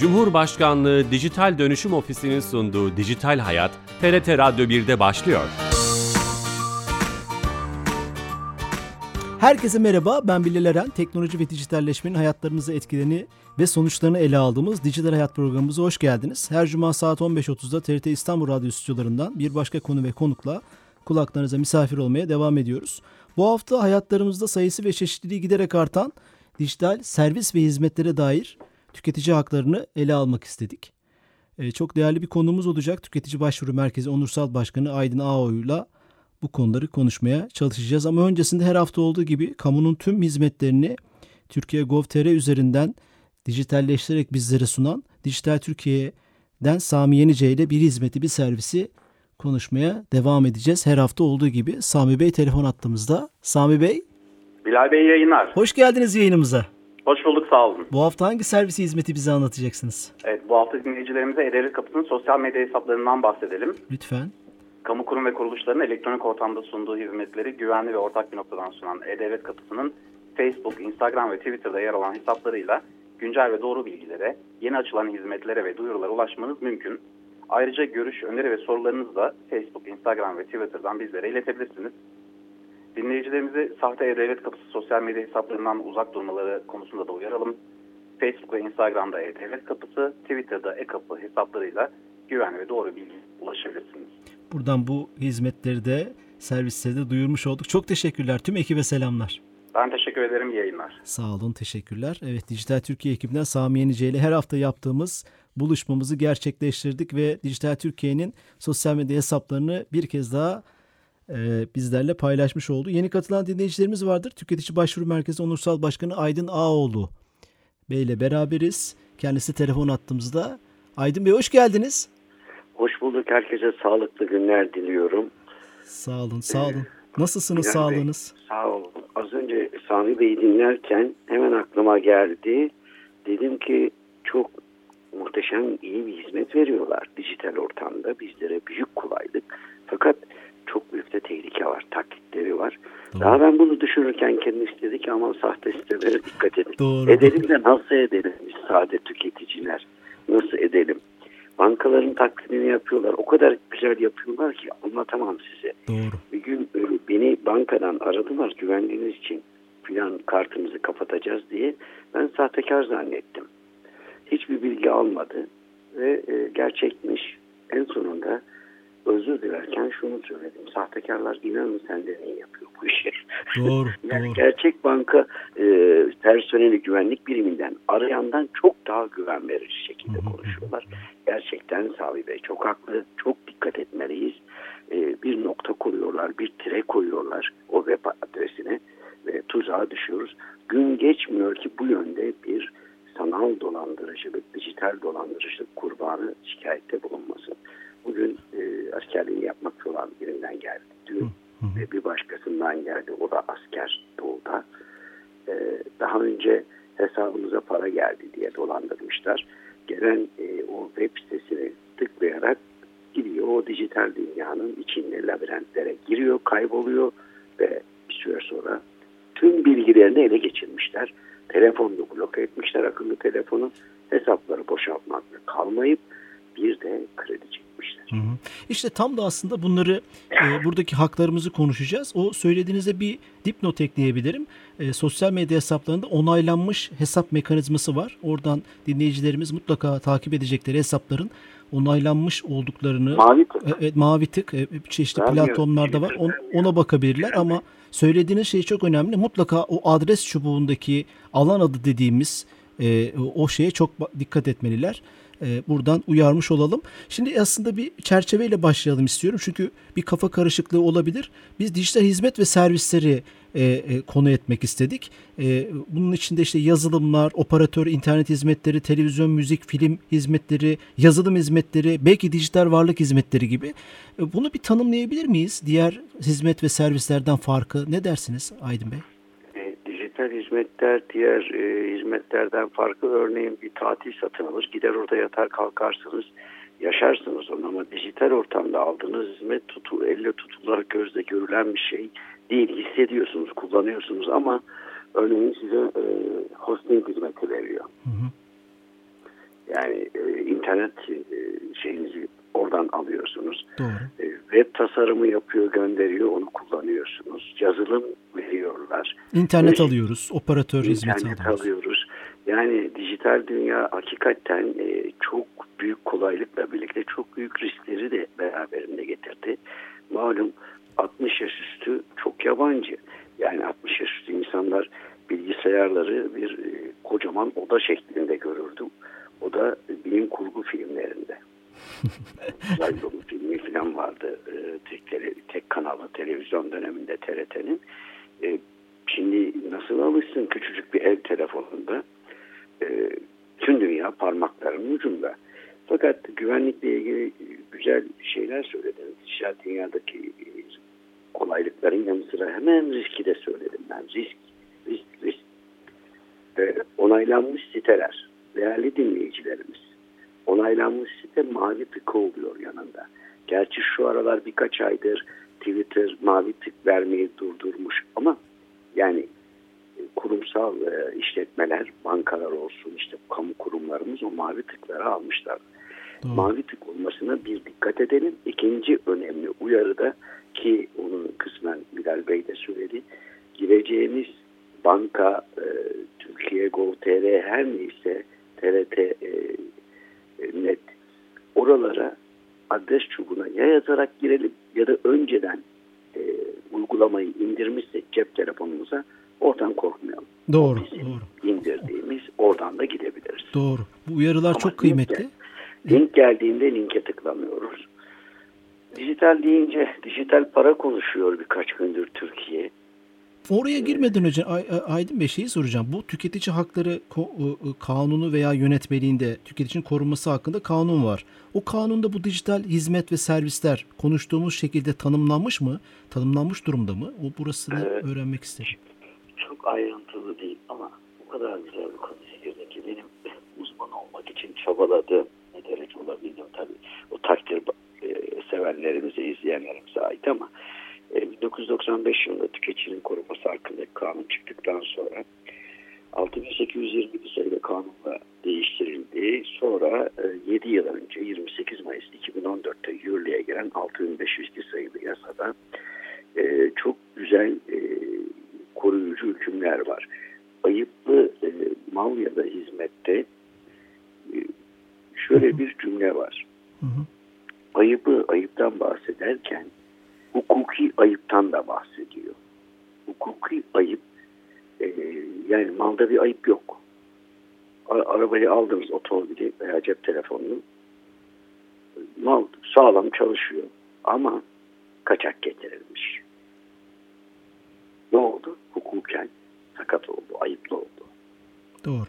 Cumhurbaşkanlığı Dijital Dönüşüm Ofisi'nin sunduğu Dijital Hayat, TRT Radyo 1'de başlıyor. Herkese merhaba, ben Bilal Eren. Teknoloji ve dijitalleşmenin hayatlarımızı etkilerini ve sonuçlarını ele aldığımız Dijital Hayat programımıza hoş geldiniz. Her cuma saat 15.30'da TRT İstanbul Radyo stüdyolarından bir başka konu ve konukla kulaklarınıza misafir olmaya devam ediyoruz. Bu hafta hayatlarımızda sayısı ve çeşitliliği giderek artan dijital servis ve hizmetlere dair tüketici haklarını ele almak istedik. Ee, çok değerli bir konumuz olacak. Tüketici Başvuru Merkezi Onursal Başkanı Aydın Ağoğlu'yla bu konuları konuşmaya çalışacağız. Ama öncesinde her hafta olduğu gibi kamunun tüm hizmetlerini Türkiye Gov.tr üzerinden dijitalleştirerek bizlere sunan Dijital Türkiye'den Sami Yenice ile bir hizmeti, bir servisi konuşmaya devam edeceğiz. Her hafta olduğu gibi Sami Bey telefon attığımızda. Sami Bey. Bilal Bey yayınlar. Hoş geldiniz yayınımıza. Hoş bulduk sağ olun. Bu hafta hangi servisi hizmeti bize anlatacaksınız? Evet bu hafta dinleyicilerimize E-Devlet Kapısı'nın sosyal medya hesaplarından bahsedelim. Lütfen. Kamu kurum ve kuruluşların elektronik ortamda sunduğu hizmetleri güvenli ve ortak bir noktadan sunan E-Devlet Kapısı'nın Facebook, Instagram ve Twitter'da yer alan hesaplarıyla güncel ve doğru bilgilere, yeni açılan hizmetlere ve duyurulara ulaşmanız mümkün. Ayrıca görüş, öneri ve sorularınızı da Facebook, Instagram ve Twitter'dan bizlere iletebilirsiniz. Dinleyicilerimizi sahte E-Devlet Kapısı sosyal medya hesaplarından uzak durmaları konusunda da uyaralım. Facebook ve Instagram'da E-Devlet Kapısı, Twitter'da E-Kapı hesaplarıyla güvenli ve doğru bilgi ulaşabilirsiniz. Buradan bu hizmetleri de servisleri de duyurmuş olduk. Çok teşekkürler. Tüm ekibe selamlar. Ben teşekkür ederim. İyi yayınlar. Sağ olun. Teşekkürler. Evet Dijital Türkiye ekibinden Sami Yenice ile her hafta yaptığımız buluşmamızı gerçekleştirdik ve Dijital Türkiye'nin sosyal medya hesaplarını bir kez daha e, bizlerle paylaşmış oldu. Yeni katılan dinleyicilerimiz vardır. Tüketici Başvuru Merkezi Onursal Başkanı Aydın Ağoğlu Bey ile beraberiz. Kendisi telefon attığımızda. Aydın Bey hoş geldiniz. Hoş bulduk. Herkese sağlıklı günler diliyorum. Sağ olun, sağ olun. Nasılsınız Bilal sağlığınız? Bey, sağ olun. Az önce Sami Bey'i dinlerken hemen aklıma geldi. Dedim ki çok muhteşem iyi bir hizmet veriyorlar dijital ortamda. Bizlere büyük kolaylık. Fakat çok büyük de tehlike var. Taklitleri var. Doğru. Daha ben bunu düşünürken kendisi dedi ki aman sahte sitelere dikkat edin. Doğru. Edelim de nasıl edelim biz sade tüketiciler? Nasıl edelim? Bankaların taklidini yapıyorlar. O kadar güzel yapıyorlar ki anlatamam size. Doğru. Bir gün e, beni bankadan aradılar güvenliğiniz için filan kartınızı kapatacağız diye. Ben sahtekar zannettim. Hiçbir bilgi almadı ve e, gerçekmiş. En sonunda özür dilerken şunu söyledim. Sahtekarlar inanın senden iyi yapıyor bu işi. Doğru, yani doğru. gerçek banka e, personeli güvenlik biriminden arayandan çok daha güven verici şekilde Hı hı hı. konuşuyorlar. Gerçekten Savi Bey çok haklı. Çok dikkat etmeliyiz. E, bir nokta koyuyorlar, bir tire koyuyorlar o web adresine ve tuzağa düşüyoruz. Gün geçmiyor ki bu yönde bir sanal dolandırıcılık, dijital dolandırıcılık kurbanı şikayette bulunmasın. Bugün e, askerliğini yapmakta olan birinden geldi dün ve bir başkasından geldi. O da asker doğuda. E, daha önce hesabınıza para geldi diye dolandırmışlar. Gelen e, o web sitesine tıklayarak gidiyor o dijital dünyanın içinde labirentlere giriyor, kayboluyor ve bir süre sonra tüm bilgilerini ele geçirmişler. Telefonunu bloke etmişler akıllı telefonu. Hesapları boşaltmakla kalmayıp bir de kredi çekmişler. Hı hı. İşte tam da aslında bunları e, buradaki haklarımızı konuşacağız. O söylediğinizde bir dipnot ekleyebilirim. E, sosyal medya hesaplarında onaylanmış hesap mekanizması var. Oradan dinleyicilerimiz mutlaka takip edecekleri hesapların onaylanmış olduklarını Mavi tık. e, evet, mavi tık e, çeşitli Vermiyor. platformlarda var. On- ona bakabilirler ama söylediğiniz şey çok önemli. Mutlaka o adres çubuğundaki alan adı dediğimiz e, o şeye çok dikkat etmeliler. E, buradan uyarmış olalım. Şimdi aslında bir çerçeveyle başlayalım istiyorum. Çünkü bir kafa karışıklığı olabilir. Biz dijital hizmet ve servisleri e, e, konu etmek istedik. E, bunun içinde işte yazılımlar, operatör, internet hizmetleri, televizyon, müzik, film hizmetleri, yazılım hizmetleri, belki dijital varlık hizmetleri gibi. E, bunu bir tanımlayabilir miyiz? Diğer hizmet ve servislerden farkı ne dersiniz Aydın Bey? Dijital hizmetler diğer e, hizmetlerden farkı örneğin bir tatil satın alır gider orada yatar kalkarsınız yaşarsınız onu ama dijital ortamda aldığınız hizmet tutu, elle tutulur gözle görülen bir şey değil hissediyorsunuz kullanıyorsunuz ama örneğin size e, hosting hizmeti veriyor. Hı hı. Yani e, internet e, şeyinizi oradan alıyorsunuz. Doğru. E, web tasarımı yapıyor, gönderiyor, onu kullanıyorsunuz. Yazılım veriyorlar. İnternet Müzik- alıyoruz, operatör hizmeti İnternet alıyoruz. alıyoruz. Yani dijital dünya hakikaten e, çok büyük kolaylıkla birlikte çok büyük riskleri de beraberinde getirdi. Malum 60 yaş üstü çok yabancı. Yani 60 yaş üstü insanlar bilgisayarları bir e, kocaman oda şeklinde görürdü. O da bilim kurgu filmlerinde. Uzay yolu filmi falan vardı. E, tek, tek kanalı televizyon döneminde TRT'nin. E, şimdi nasıl alışsın küçücük bir ev telefonunda e, tüm dünya parmaklarının ucunda. Fakat güvenlikle ilgili güzel şeyler söylediniz. Dijital dünyadaki kolaylıkların yanı sıra hemen riski de söyledim ben. Risk, risk, risk. E, onaylanmış siteler, değerli dinleyicilerimiz. Onaylanmış site mavi tık oluyor yanında. Gerçi şu aralar birkaç aydır Twitter mavi tık vermeyi durdurmuş ama yani e, kurumsal e, işletmeler, bankalar olsun işte kamu kurumlarımız o mavi tıkları almışlar. Doğru. Mavi tık olmasına bir dikkat edelim. İkinci önemli uyarı da ki onu kısmen Bilal Bey de söyledi. Gireceğimiz banka, e, Türkiye Gov.tr her neyse TRT e, e, net oralara adres çubuğuna ya yazarak girelim ya da önceden e, uygulamayı indirmişsek cep telefonumuza oradan korkmayalım. Doğru, Bizim doğru. indirdiğimiz oradan da gidebiliriz. Doğru. Bu uyarılar Ama çok kıymetli. Link geldiğinde linke tıklamıyoruz. Dijital deyince dijital para konuşuyor birkaç gündür Türkiye. Oraya girmeden önce Ay- Ay- Aydın Bey şeyi soracağım. Bu tüketici hakları kanunu veya yönetmeliğinde tüketicinin korunması hakkında kanun var. O kanunda bu dijital hizmet ve servisler konuştuğumuz şekilde tanımlanmış mı? Tanımlanmış durumda mı? O burasını Evet. öğrenmek isterim. Çok ayrıntılı değil ama o kadar güzel bir konuya girdi ki benim uzman olmak için çabaladığım ne derece olabildim tabii. O takdir e, sevenlerimize, izleyenlerimize ait ama 1995 yılında tüketicinin korunması hakkındaki kanun çıktıktan sonra 6821 sayılı kanunla değiştirildi. Sonra e, 7 yıl önce 28 Mayıs 2014'te yürürlüğe giren 6502 sayılı yasada e, çok güzel e, koruyucu hükümler var. Ayıplı e, mal ya da hizmette e, şöyle bir cümle var. Ayıbı ayıptan bahsederken hukuki ayıptan da bahsediyor. Hukuki ayıp e, yani malda bir ayıp yok. Arabayı aldınız otomobili veya cep telefonunu mal sağlam çalışıyor ama kaçak getirilmiş. Ne oldu? Hukuken sakat oldu, ayıplı oldu. Doğru.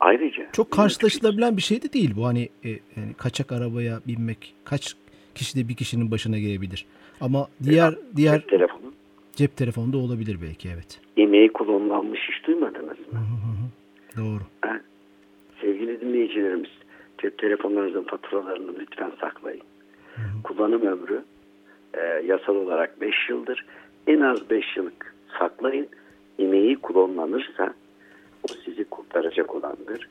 Ayrıca Çok karşılaşılabilen bir şey de değil bu. Hani e, yani kaçak arabaya binmek kaç kişi de bir kişinin başına gelebilir. Ama diğer diğer cep telefonu cep telefonda olabilir belki evet. emeği kullanılmış hiç duymadınız mı? hı hı. Doğru. Ha? Sevgili dinleyicilerimiz cep telefonlarınızın faturalarını lütfen saklayın. Kullanım ömrü e, yasal olarak 5 yıldır. En az 5 yıllık saklayın. Emeği kullanılırsa o sizi kurtaracak olandır.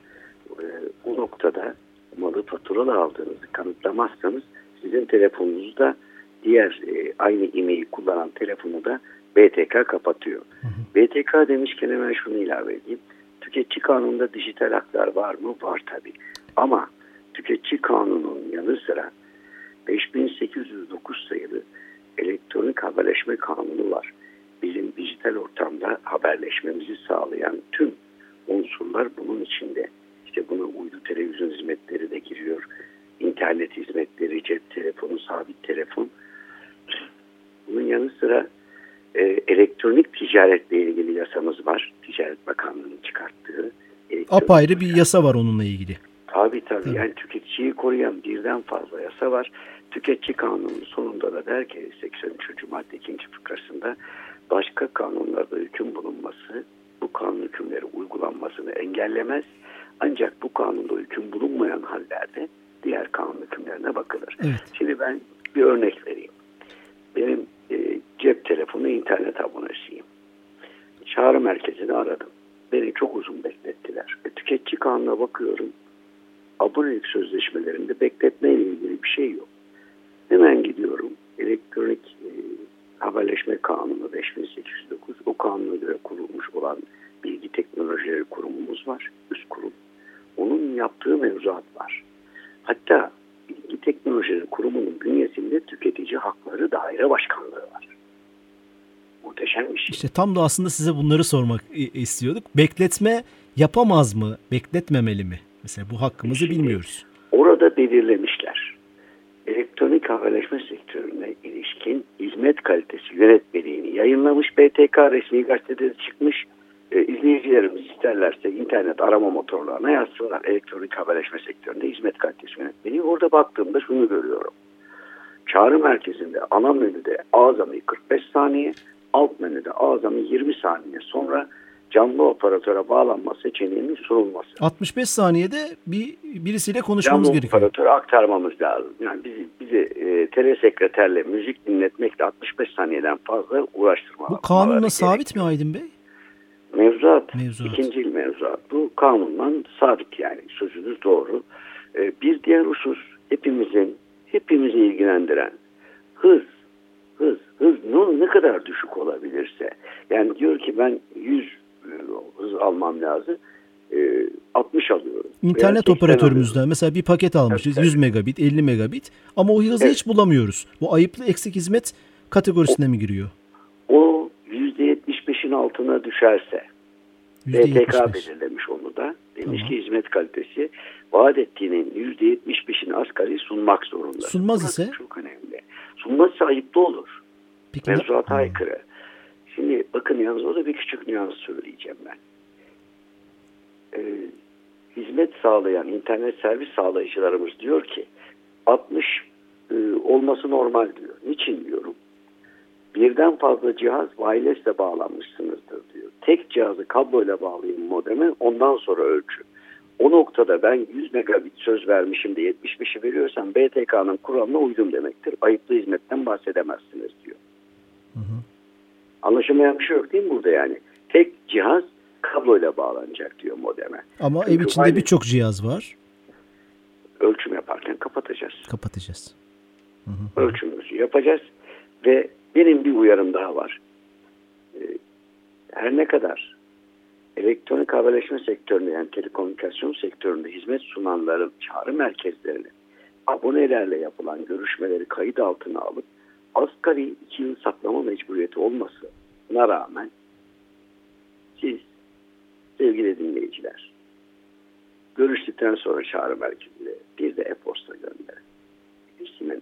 E, o noktada malı faturalı aldığınızı kanıtlamazsanız sizin telefonunuzu da diğer e, aynı emeği kullanan telefonu da BTK kapatıyor. BTK demişken hemen şunu ilave edeyim. Tüketici kanununda dijital haklar var mı? Var tabii. Ama tüketici kanunun yanı sıra 5809 sayılı elektronik haberleşme kanunu var. Bizim dijital ortamda haberleşmemizi sağlayan tüm unsurlar bunun içinde. İşte buna uydu televizyon hizmetleri de giriyor. İnternet hizmetleri, cep telefonu, sabit telefon. Bunun yanı sıra e, elektronik ticaretle ilgili yasamız var. Ticaret Bakanlığı'nın çıkarttığı. Apayrı bir yasa var onunla ilgili. Tabii tabii. Tabii. Yani tüketiciyi koruyan birden fazla yasa var. Tüketici kanunun sonunda da der ki 83. madde 2. fıkrasında başka kanunlarda hüküm bulunması bu kanun hükümleri uygulanmasını engellemez. Ancak bu kanunda hüküm bulunmayan hallerde diğer kanun hükümlerine bakılır. Evet. Şimdi ben bir örnek vereyim. Benim e, cep telefonu internet abonesiyim. Çağrı merkezini aradım. Beni çok uzun beklettiler. E, tüketici kanuna bakıyorum. abonelik sözleşmelerinde bekletme ile ilgili bir şey yok. Hemen gidiyorum. Elektronik e, haberleşme kanunu 5809 o kanuna göre kurulmuş olan bilgi teknolojileri kurumumuz var. Üst kurum. Onun yaptığı mevzuat var. Hatta bilgi teknolojileri kurumunun bünyesinde tüketici hakları daire başkanlığı var. Muhteşem bir şey. İşte tam da aslında size bunları sormak istiyorduk. Bekletme yapamaz mı? Bekletmemeli mi? Mesela bu hakkımızı Şimdi, bilmiyoruz. Orada belirlemişler. Elektronik haberleşme sektörüne ilişkin hizmet kalitesi yönetmeliğini yayınlamış BTK resmi gazetede çıkmış. E, izleyicilerimiz isterlerse internet arama motorlarına yazsınlar. Elektronik haberleşme sektöründe hizmet kalitesi yönetmeliği. Orada baktığımda şunu görüyorum. Çağrı merkezinde ana menüde azami 45 saniye, alt menüde azami 20 saniye sonra canlı operatöre bağlanma seçeneğinin sunulması. 65 saniyede bir birisiyle konuşmamız canlı gerekiyor. Canlı operatöre aktarmamız lazım. Yani bizi, bizi e, telesekreterle müzik dinletmekle 65 saniyeden fazla uğraştırmalar. Bu kanunla sabit mi Aydın Bey? Mevzuat, mevzuat. ikinci mevzuat. Bu kanunla sabit yani sözünüz doğru. E, bir diğer husus hepimizin, hepimizi ilgilendiren hız, hız, hız ne, ne kadar düşük olabilirse. Yani diyor ki ben 100 hız almam lazım. E, 60 alıyorum. İnternet operatörümüzden mesela bir paket almışız evet, 100 megabit 50 megabit ama o hızı evet. hiç bulamıyoruz. Bu ayıplı eksik hizmet kategorisine o, mi giriyor? O %75'in altına düşerse BTK belirlemiş onu da. Demiş tamam. ki hizmet kalitesi vaat ettiğinin %75'ini asgari sunmak zorunda. Sunmaz ise? Çok önemli. Sunmazsa ayıplı olur. Peki, Mevzuata aykırı. Şimdi bakın yalnız o da bir küçük nüans söyleyeceğim ben. Ee, hizmet sağlayan internet servis sağlayıcılarımız diyor ki 60 e, olması normal diyor. Niçin diyorum? Birden fazla cihaz wireless'le bağlanmışsınızdır diyor. Tek cihazı kabloyla bağlayın modeme ondan sonra ölçü. O noktada ben 100 megabit söz vermişim de 75'i veriyorsam BTK'nın kuralına uydum demektir. Ayıplı hizmetten bahsedemezsiniz diyor. Hı hı. Anlaşılmayan bir şey yok değil mi burada yani? Tek cihaz kabloyla bağlanacak diyor modeme. Ama Çünkü ev içinde aynı... birçok cihaz var. Ölçüm yaparken kapatacağız. Kapatacağız. Hı hı. Ölçümümüzü yapacağız ve benim bir uyarım daha var. Ee, her ne kadar elektronik haberleşme sektöründe yani telekomünikasyon sektöründe hizmet sunanların çağrı merkezlerini abonelerle yapılan görüşmeleri kayıt altına alıp asgari iki yıl saklama mecburiyeti olmasına rağmen siz sevgili dinleyiciler görüştükten sonra çağrı merkezine bir de e-posta gönderin.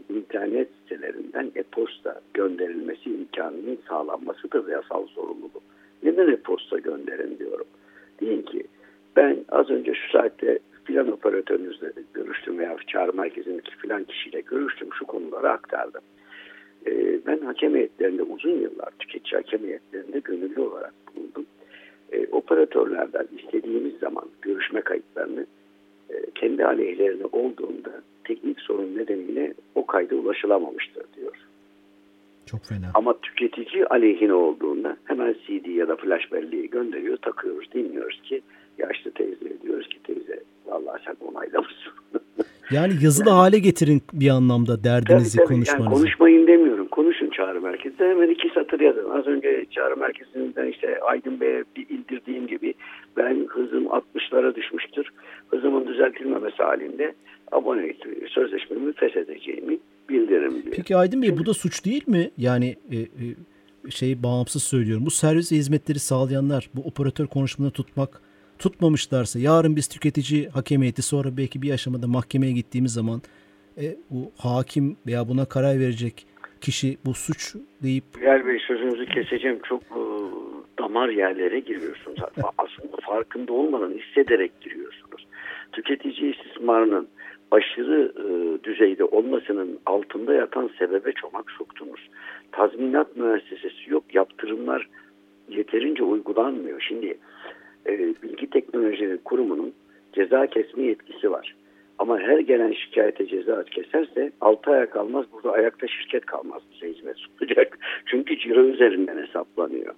İnternet sitelerinden e-posta gönderilmesi imkanının sağlanmasıdır yasal sorumluluk. Neden e-posta gönderin diyorum. Deyin ki ben az önce şu saatte filan operatörünüzle görüştüm veya çağrı merkezindeki filan kişiyle görüştüm şu konuları aktardım. E, ben hakem heyetlerinde uzun yıllar tüketici hakem heyetlerinde gönüllü olarak bulundum. E, operatörlerden istediğimiz zaman görüşme kayıtlarını e, kendi aleyhlerine olduğunda teknik sorun nedeniyle o kayda ulaşılamamıştır diyor. Çok fena. Ama tüketici aleyhine olduğunda hemen CD ya da flash belleği gönderiyor, takıyoruz, dinliyoruz ki yaşlı teyze diyoruz ki teyze vallahi sen onaylamışsın. Yani yazılı hale getirin bir anlamda derdinizi, tabii, tabii. konuşmanızı. Yani konuşmayın demiyorum. Konuşun çağrı merkezinde. Hemen iki satır yazın. Az önce çağrı merkezinden işte Aydın Bey'e bir indirdiğim gibi ben hızım 60'lara düşmüştür. Hızımın düzeltilmemesi halinde abone sözleşmemi feshedeceğimi bildiririm diyor. Peki Aydın Bey bu da suç değil mi? Yani e, e, şey bağımsız söylüyorum. Bu servis hizmetleri sağlayanlar bu operatör konuşmalarını tutmak tutmamışlarsa yarın biz tüketici hakemiyeti sonra belki bir aşamada mahkemeye gittiğimiz zaman e, bu hakim veya buna karar verecek kişi bu suç deyip... Bilal Bey sözünüzü keseceğim. Çok e, damar yerlere giriyorsunuz. Aslında farkında olmadan hissederek giriyorsunuz. Tüketici istismarının aşırı e, düzeyde olmasının altında yatan sebebe çomak soktunuz. Tazminat müessesesi yok. Yaptırımlar yeterince uygulanmıyor. Şimdi e, Bilgi Teknolojileri Kurumu'nun ceza kesme yetkisi var. Ama her gelen şikayete ceza keserse 6 aya kalmaz burada ayakta şirket kalmaz bize hizmet sunacak. Çünkü ciro üzerinden hesaplanıyor.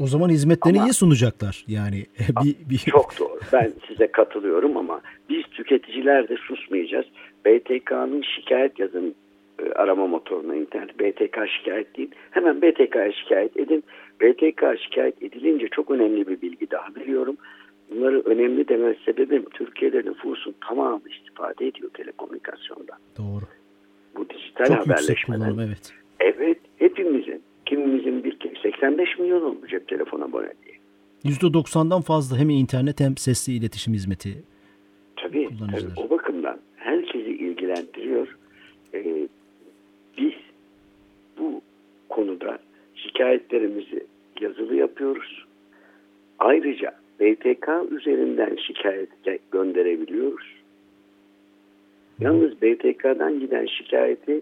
O zaman hizmetlerini Ama, iyi sunacaklar yani. bir, bir... Çok doğru. Ben size katılıyorum ama biz tüketiciler de susmayacağız. BTK'nın şikayet yazın e, arama motoruna internet BTK şikayet değil. Hemen BTK'ya şikayet edin. BTK şikayet edilince çok önemli bir bilgi daha veriyorum. Bunları önemli deme sebebim Türkiye'de nüfusun tamamı istifade ediyor telekomünikasyonda. Doğru. Bu dijital Çok haberleşmeden. kullanım evet. Evet hepimizin. Kimimizin bir 85 milyon olmuş cep telefonu aboneliği. %90'dan fazla hem internet hem sesli iletişim hizmeti. Tabii, tabii Kullanıcılar. o bakımdan herkesi ilgilendiriyor. Ee, biz bu konuda şikayetlerimizi yazılı yapıyoruz. Ayrıca BTK üzerinden şikayet gönderebiliyoruz. Yalnız BTK'dan giden şikayeti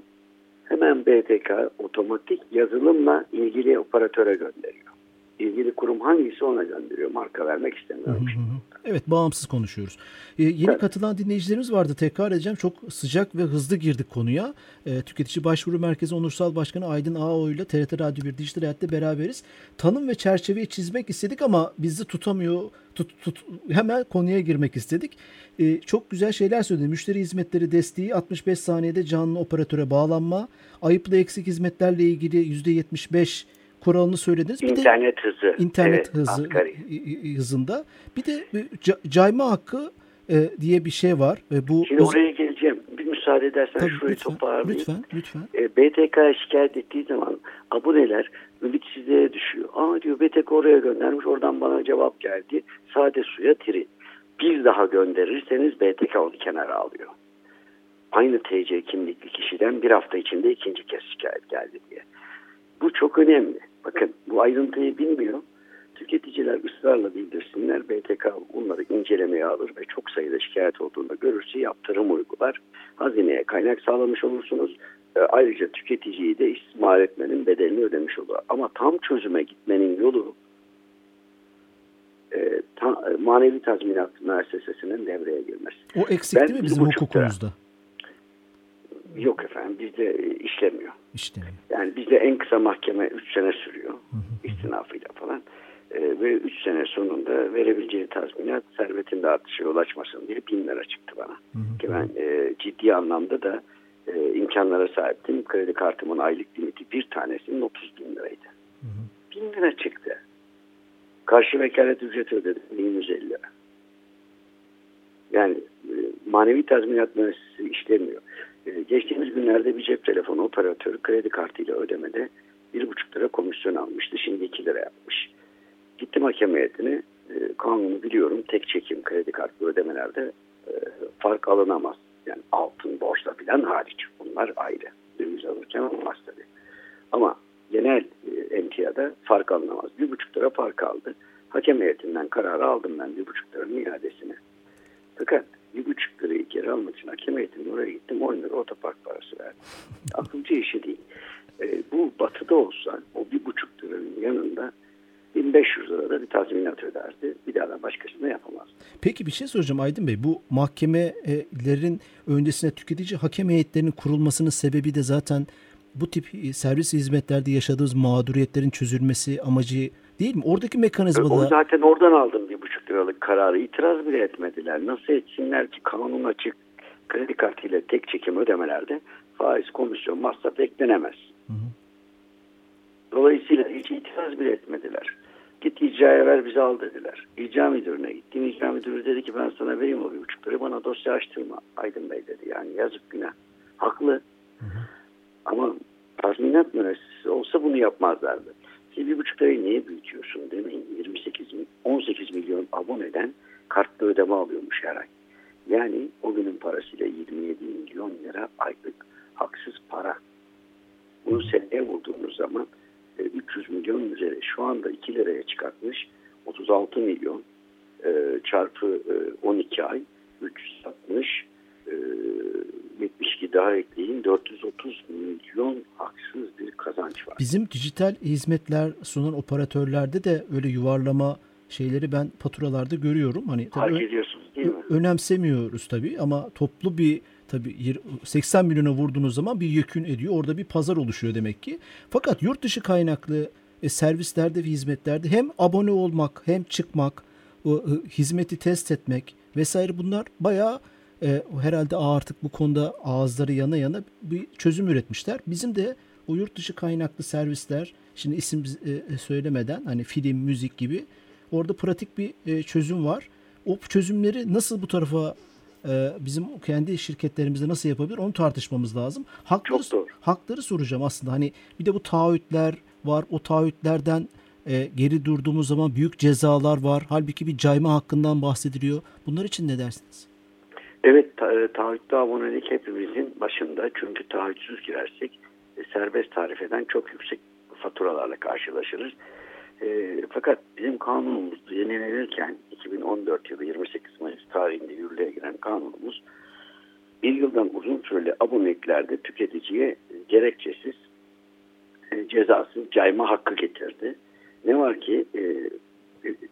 hemen BTK otomatik yazılımla ilgili operatöre gönderiyor. İlgili kurum hangisi ona gönderiyor. Marka vermek istemiyorum. Hı hı. Evet bağımsız konuşuyoruz. Ee, yeni Evet. katılan dinleyicilerimiz vardı. Tekrar edeceğim. Çok sıcak ve hızlı girdik konuya. Ee, Tüketici Başvuru Merkezi Onursal Başkanı Aydın Ağoğlu ile TRT Radyo 1 Dijital Hayat'ta beraberiz. Tanım ve çerçeveyi çizmek istedik ama bizi tutamıyor. Tut, tut, hemen konuya girmek istedik. Ee, çok güzel şeyler söyledi. Müşteri hizmetleri desteği 65 saniyede canlı operatöre bağlanma. Ayıplı eksik hizmetlerle ilgili %75 kuralını söylediniz. Bir de İnternet hızı. internet Evet, hızı asgari. hızında. Bir de e, ca- cayma hakkı e, diye bir şey var. E, bu Şimdi oraya geleceğim. Bir müsaade edersen Tabii, şurayı lütfen, toparlayayım. lütfen, lütfen. E, BTK'ya şikayet ettiği zaman aboneler ümitsizliğe düşüyor. Aa diyor BTK oraya göndermiş oradan bana cevap geldi. Sade suya tiri. Bir daha gönderirseniz BTK onu kenara alıyor. Aynı TC kimlikli kişiden bir hafta içinde ikinci kez şikayet geldi diye. Bu çok önemli. Bakın bu ayrıntıyı bilmiyor. Tüketiciler ısrarla bildirsinler. BTK bunları incelemeye alır ve çok sayıda şikayet olduğunda görürse yaptırım uygular. Hazineye kaynak sağlamış olursunuz. E, ayrıca tüketiciyi de istismar etmenin bedelini ödemiş olur. Ama tam çözüme gitmenin yolu e, ta- e, manevi tazminat müessesesinin devreye girmesi. O eksik Ben değil mi bizim buçuk lira. Yok efendim bizde e, işlemiyor. İşte. Yani bizde en kısa mahkeme 3 sene sürüyor istinafıyla falan. Ee, ve 3 sene sonunda verebileceği tazminat servetinde artışa yol açmasın diye bin lira çıktı bana. Ki ben e, ciddi anlamda da e, imkanlara sahiptim. Kredi kartımın aylık limiti bir tanesinin 30 bin liraydı. Bin lira çıktı. Karşı vekalet ücreti ödedim 1150 lira. Yani e, manevi tazminat müessesesi işlemiyor. E, geçtiğimiz günlerde bir cep telefonu operatörü kredi kartıyla ödemede bir buçuk lira komisyon almıştı. Şimdi iki lira yapmış. Gittim hakem heyetine. E, kanunu biliyorum. Tek çekim kredi kartlı ödemelerde e, fark alınamaz. Yani altın, borsa falan hariç. Bunlar ayrı. Döviz alırken olmaz tabii. Ama genel emtiyada fark alınamaz. Bir buçuk lira fark aldı. Hakem heyetinden kararı aldım ben bir buçuk liranın iadesini. Fakat bir buçuk lirayı geri almak için hakem heyetinin oraya gittim 10 lira otopark parası verdim. Akılcı işi değil. E, bu batıda olsa o bir buçuk liranın yanında 1500 lirada bir tazminat öderdi. Bir daha da başkasına yapamaz. Peki bir şey soracağım Aydın Bey. Bu mahkemelerin öncesine tüketici hakem heyetlerinin kurulmasının sebebi de zaten bu tip e, servis hizmetlerde yaşadığımız mağduriyetlerin çözülmesi amacı değil mi? Oradaki O mekanizmada zaten oradan aldım liralık kararı. İtiraz bile etmediler. Nasıl etsinler ki kanun açık kredi kartıyla tek çekim ödemelerde faiz, komisyon, masraf eklenemez. Dolayısıyla hiç itiraz bile etmediler. Git icraya ver bizi al dediler. İcra müdürüne gittim. İcra müdürü dedi ki ben sana vereyim o bir buçuk lirayı bana dosya açtırma. Aydın Bey dedi yani yazık günah. Haklı. Ama tazminat müessesesi olsa bunu yapmazlardı. Siz bir buçuk lirayı niye büyütüyorsun demeyin. 28 mi- 18 milyon aboneden kartlı ödeme alıyormuş her ay. Yani o günün parasıyla 27 milyon lira aylık haksız para. Bunu seneye vurduğumuz zaman e, 300 milyon üzeri şu anda 2 liraya çıkartmış 36 milyon e, çarpı e, 12 ay 360 e, 72 daha ekleyin 430 milyon haksız bir kazanç var. bizim dijital hizmetler sunan operatörlerde de öyle yuvarlama şeyleri ben faturalarda görüyorum. Hani Fark ediyorsunuz değil mi? Önemsemiyoruz tabii ama toplu bir tabii yir- 80 milyona vurduğunuz zaman bir yükün ediyor. Orada bir pazar oluşuyor demek ki. Fakat yurt dışı kaynaklı e, servislerde ve hizmetlerde hem abone olmak hem çıkmak o, hizmeti test etmek vesaire bunlar bayağı e, herhalde artık bu konuda ağızları yana yana bir çözüm üretmişler. Bizim de o yurt dışı kaynaklı servisler şimdi isim e, söylemeden hani film, müzik gibi orada pratik bir e, çözüm var. O çözümleri nasıl bu tarafa e, bizim kendi şirketlerimizde nasıl yapabilir onu tartışmamız lazım. Hakları, Çok doğru. hakları soracağım aslında. Hani bir de bu taahhütler var. O taahhütlerden e, geri durduğumuz zaman büyük cezalar var. Halbuki bir cayma hakkından bahsediliyor. Bunlar için ne dersiniz? Evet, ta e, taahhütlü abonelik hepimizin başında. Çünkü taahhütsüz girersek e, serbest tarifeden çok yüksek faturalarla karşılaşırız. E, fakat bizim kanunumuz yenilenirken 2014 yılı 28 Mayıs tarihinde yürürlüğe giren kanunumuz bir yıldan uzun süreli aboneliklerde tüketiciye gerekçesiz e, cezasız cayma hakkı getirdi. Ne var ki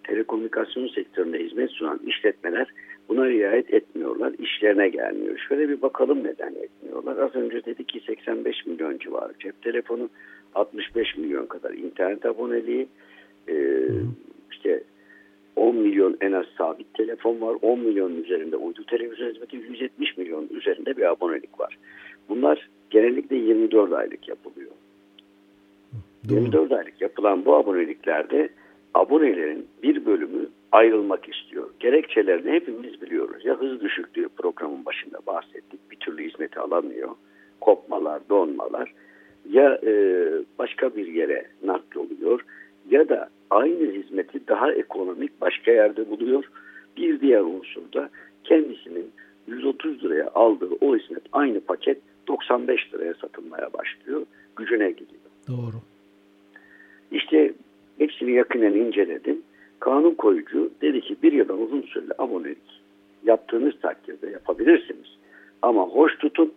telekomünikasyon sektöründe hizmet sunan işletmeler buna riayet etmiyorlar. İşlerine gelmiyor. Şöyle bir bakalım neden etmiyorlar. Az önce dedik ki 85 milyon civarı cep telefonu, 65 milyon kadar internet aboneliği, e, işte 10 milyon en az sabit telefon var. 10 milyon üzerinde uydu televizyon hizmeti, 170 milyon üzerinde bir abonelik var. Bunlar genellikle 24 aylık yapılıyor. Doğru. 24 aylık yapılan bu aboneliklerde abonelerin bir bölümü ayrılmak istiyor. Gerekçelerini hepimiz biliyoruz. Ya hız düşüklüğü programın başında bahsettik. Bir türlü hizmeti alamıyor. Kopmalar, donmalar. Ya e, başka bir yere nakloluyor ya da aynı hizmeti daha ekonomik başka yerde buluyor. Bir diğer unsur da kendisinin 130 liraya aldığı o hizmet aynı paket 95 liraya satılmaya başlıyor. Gücüne gidiyor. Doğru. İşte hepsini yakinen inceledim. Kanun koyucu dedi ki bir yıldan uzun süreli abonelik yaptığınız takdirde yapabilirsiniz. Ama hoş tutun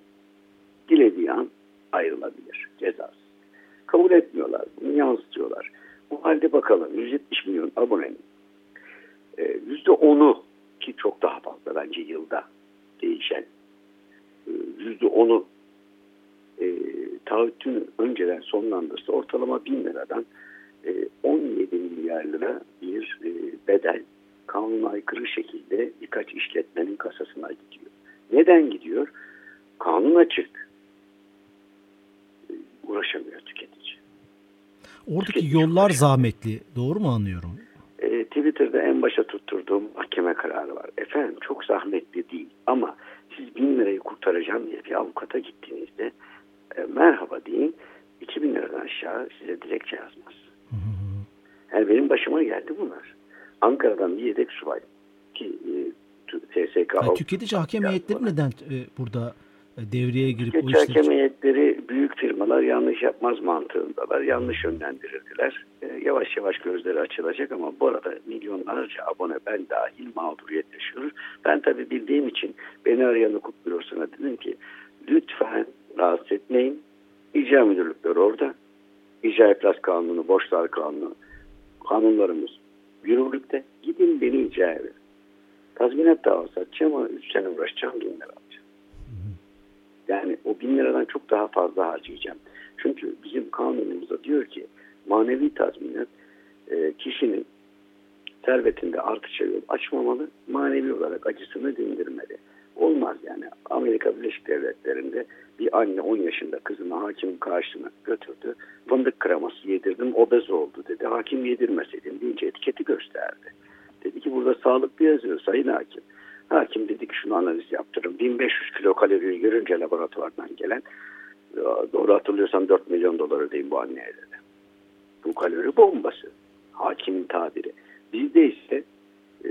dilediği an ayrılabilir cezası. Kabul etmiyorlar. Bunu yansıtıyorlar. Bu halde bakalım 170 milyon abonenin %10'u ki çok daha fazla bence yılda değişen %10'u e, taahhütünü önceden sonlandırsa ortalama 1000 liradan e, 17 milyar lira bir e, bedel kanuna aykırı şekilde birkaç işletmenin kasasına gidiyor. Neden gidiyor? Kanun açık. E, uğraşamıyor tüketici. Oradaki Tüketici yollar uğraşamıyor. zahmetli. Doğru mu anlıyorum? E, Twitter'da en başa tutturduğum mahkeme kararı var. Efendim çok zahmetli değil ama siz bin lirayı kurtaracağım diye bir avukata gittiğinizde e, merhaba deyin 2000 liradan aşağı size dilekçe yazmaz. Yani benim başıma geldi bunlar. Ankara'dan bir yedek subay ki e, TSK Yani tüketici hakem heyetleri neden e, burada e, devreye girip o Tüketici hakem işleri... heyetleri büyük firmalar yanlış yapmaz mantığındalar. Yanlış yönlendirildiler. Ee, yavaş yavaş gözleri açılacak ama bu arada milyonlarca abone ben dahil mağduriyet yaşıyoruz. Ben tabii bildiğim için beni arayan hukuk bürosuna dedim ki lütfen rahatsız etmeyin. İcra müdürlükleri orada. İcra iflas kanunu, borçlar kanunu, kanunlarımız yürürlükte. Gidin beni icra edin. Tazminat davası açacağım ama 3 sene uğraşacağım bin lira alacağım. Yani o bin liradan çok daha fazla harcayacağım. Çünkü bizim kanunumuzda diyor ki manevi tazminat e, kişinin servetinde artışa yol açmamalı, manevi olarak acısını dindirmeli. Olmaz yani. Amerika Birleşik Devletleri'nde bir anne 10 yaşında kızını hakimin karşısına götürdü. Fındık kreması yedirdim, obez oldu dedi. Hakim yedirmeseydin deyince etiketi gösterdi. Dedi ki burada sağlıklı yazıyor sayın hakim. Hakim dedi ki şunu analiz yaptırın. 1500 kilo kalori görünce laboratuvardan gelen doğru hatırlıyorsam 4 milyon dolar ödeyin bu anneye dedi. Bu kalori bombası. Hakimin tabiri. Bizde ise e,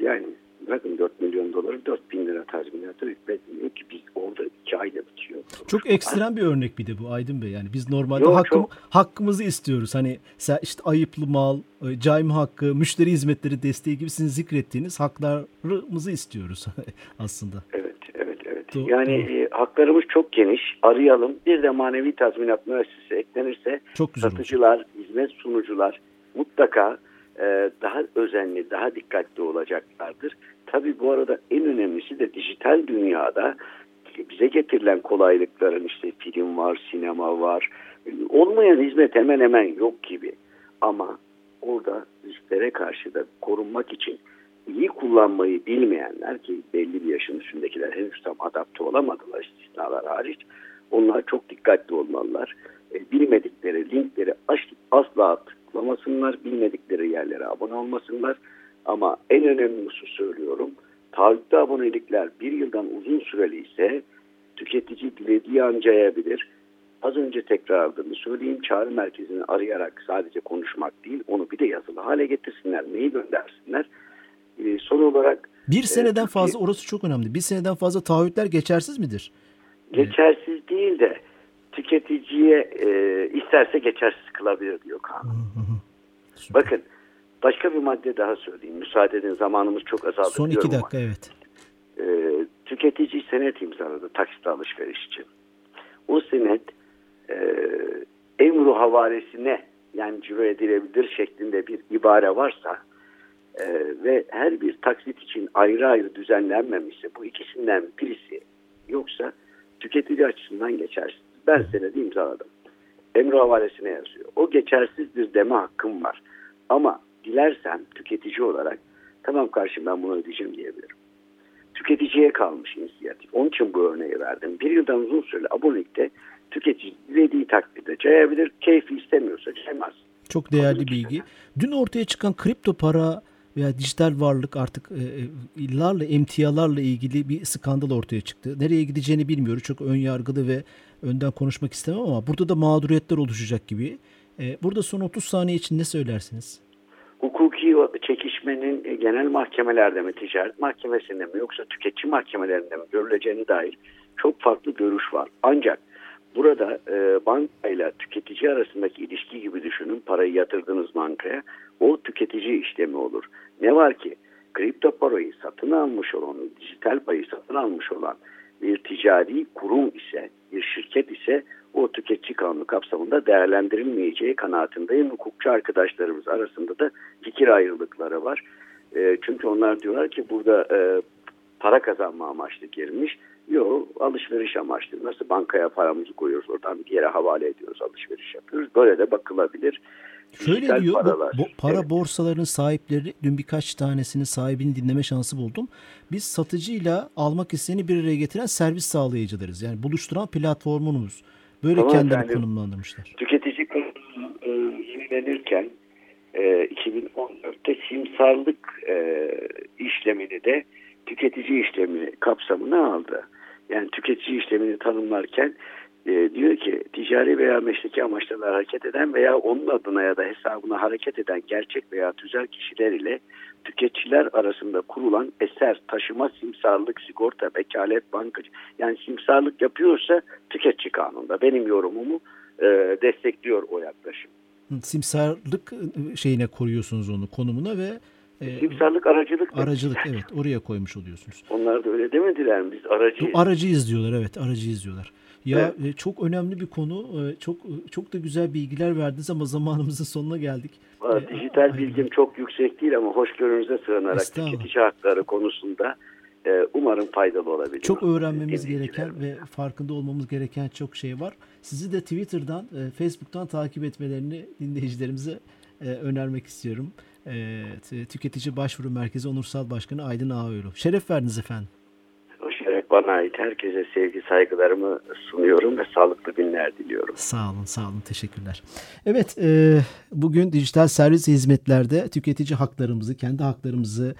yani bakın 4 milyon doları 4 bin lira tazminatı hükmetmiyor ki biz orada 2 ayda bitiyor. Çok ekstrem bir örnek bir de bu Aydın Bey. Yani biz normalde Yok, hakkım, çok. hakkımızı istiyoruz. Hani işte ayıplı mal, e, cayma hakkı, müşteri hizmetleri desteği gibi sizin zikrettiğiniz haklarımızı istiyoruz aslında. Evet, evet, evet. Doğru, yani e, haklarımız çok geniş. Arayalım. Bir de manevi tazminat müessesesi eklenirse Çok güzel olacak. satıcılar, hizmet sunucular mutlaka e, daha özenli, daha dikkatli olacaklardır. Tabii bu arada en önemlisi de dijital dünyada bize getirilen kolaylıkların işte film var, sinema var. Olmayan hizmet hemen hemen yok gibi. Ama orada risklere karşı da korunmak için iyi kullanmayı bilmeyenler ki belli bir yaşın üstündekiler henüz tam adapte olamadılar istisnalar hariç. Onlar çok dikkatli olmalılar. E, bilmedikleri linkleri asla tıklamasınlar. Bilmedikleri yerlere abone olmasınlar. Ama en önemlisi söylüyorum. Taahhütlü abonelikler bir yıldan uzun süreli ise tüketici dilediği an cayabilir. Az önce tekrarladığımı söyleyeyim çağrı merkezini arayarak sadece konuşmak değil onu bir de yazılı hale getirsinler, mail göndersinler. Ee, son olarak bir seneden e, fazla orası çok önemli. Bir seneden fazla taahhütler geçersiz midir? Geçersiz değil de tüketiciye e, isterse geçersiz kılabilir diyor kanun. Bakın başka bir madde daha söyleyeyim. Müsaade edin zamanımız çok azaldı. Son iki dakika ama. evet. E, tüketici senet imzaladı taksit alışveriş için. O senet e, emru havaresine yani ciro edilebilir şeklinde bir ibare varsa e, ve her bir taksit için ayrı ayrı düzenlenmemişse bu ikisinden birisi yoksa tüketici açısından geçersiz. Ben senedi imzaladım. Emru havalesine yazıyor. O geçersizdir deme hakkım var. Ama dilersem tüketici olarak tamam karşım ben bunu ödeyeceğim diyebilirim. Tüketiciye kalmış inisiyatif. Onun için bu örneği verdim. Bir yıldan uzun süreli abonelikte tüketici dilediği takdirde cayabilir. Keyfi istemiyorsa caymaz. Çok değerli bilgi. Dün ortaya çıkan kripto para veya dijital varlık artık e, e, illarla, emtialarla ilgili bir skandal ortaya çıktı. Nereye gideceğini bilmiyoruz. Çok ön yargılı ve önden konuşmak istemem ama burada da mağduriyetler oluşacak gibi. E, burada son 30 saniye için ne söylersiniz? Hukuki çekişmenin genel mahkemelerde mi, ticaret mahkemesinde mi yoksa tüketici mahkemelerinde mi görüleceğine dair çok farklı görüş var. Ancak burada e, bankayla tüketici arasındaki ilişki gibi düşünün. Parayı yatırdınız bankaya. O tüketici işlemi olur. Ne var ki kripto parayı satın almış olan, dijital parayı satın almış olan bir ticari kurum ise, bir şirket ise o tüketici kanunu kapsamında değerlendirilmeyeceği kanaatindeyim. Hukukçu arkadaşlarımız arasında da fikir ayrılıkları var. E, çünkü onlar diyorlar ki burada e, para kazanma amaçlı girmiş. Yok alışveriş amaçlı. Nasıl bankaya paramızı koyuyoruz oradan bir yere havale ediyoruz alışveriş yapıyoruz. Böyle de bakılabilir. Şöyle diyor paralar. bu, bu para evet. borsalarının sahipleri dün birkaç tanesinin sahibini dinleme şansı buldum. Biz satıcıyla almak isteyeni bir araya getiren servis sağlayıcılarız. Yani buluşturan platformunuz. Böyle tamam, kendilerini yani, konumlandırmışlar. Tüketici kanunu e, yenilenirken e, 2014'te simsarlık e, işlemini de tüketici işlemi kapsamına aldı. Yani tüketici işlemini tanımlarken e, diyor ki ticari veya mesleki amaçlarla hareket eden veya onun adına ya da hesabına hareket eden gerçek veya tüzel kişiler ile tüketiciler arasında kurulan eser, taşıma, simsarlık, sigorta, vekalet, bankacı yani simsarlık yapıyorsa tüketici kanunda benim yorumumu e, destekliyor o yaklaşım. Simsarlık e, şeyine koruyorsunuz onu konumuna ve e, Simsarlık aracılık. Aracılık evet oraya koymuş oluyorsunuz. Onlar da öyle demediler mi? Biz aracıyız. Aracıyız diyorlar evet aracıyız diyorlar. Ya evet. E, çok önemli bir konu. E, çok çok da güzel bilgiler verdiniz ama zamanımızın sonuna geldik. Dijital bilgim çok yüksek değil ama hoşgörünüze sığınarak tüketici hakları konusunda umarım faydalı olabilir. Çok öğrenmemiz gereken ve farkında olmamız gereken çok şey var. Sizi de Twitter'dan, Facebook'tan takip etmelerini dinleyicilerimize önermek istiyorum. Tüketici Başvuru Merkezi Onursal Başkanı Aydın Ağoğlu. Şeref verdiniz efendim bana ait herkese sevgi saygılarımı sunuyorum ve sağlıklı günler diliyorum. Sağ olun, sağ olun. Teşekkürler. Evet, e, bugün dijital servis hizmetlerde tüketici haklarımızı, kendi haklarımızı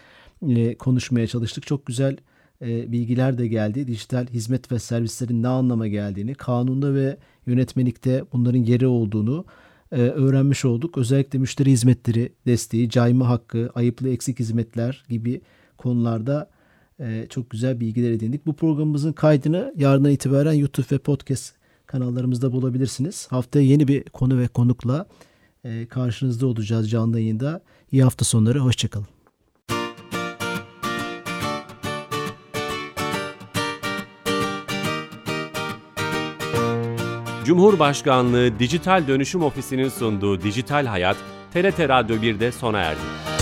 e, konuşmaya çalıştık. Çok güzel e, bilgiler de geldi. Dijital hizmet ve servislerin ne anlama geldiğini, kanunda ve yönetmelikte bunların yeri olduğunu e, öğrenmiş olduk. Özellikle müşteri hizmetleri desteği, cayma hakkı, ayıplı eksik hizmetler gibi konularda e, çok güzel bilgiler edindik. Bu programımızın kaydını yarından itibaren YouTube ve podcast kanallarımızda bulabilirsiniz. Haftaya yeni bir konu ve konukla e, karşınızda olacağız canlı yayında. İyi hafta sonları, hoşçakalın. Cumhurbaşkanlığı Dijital Dönüşüm Ofisi'nin sunduğu Dijital Hayat, TRT Radyo 1'de sona erdi.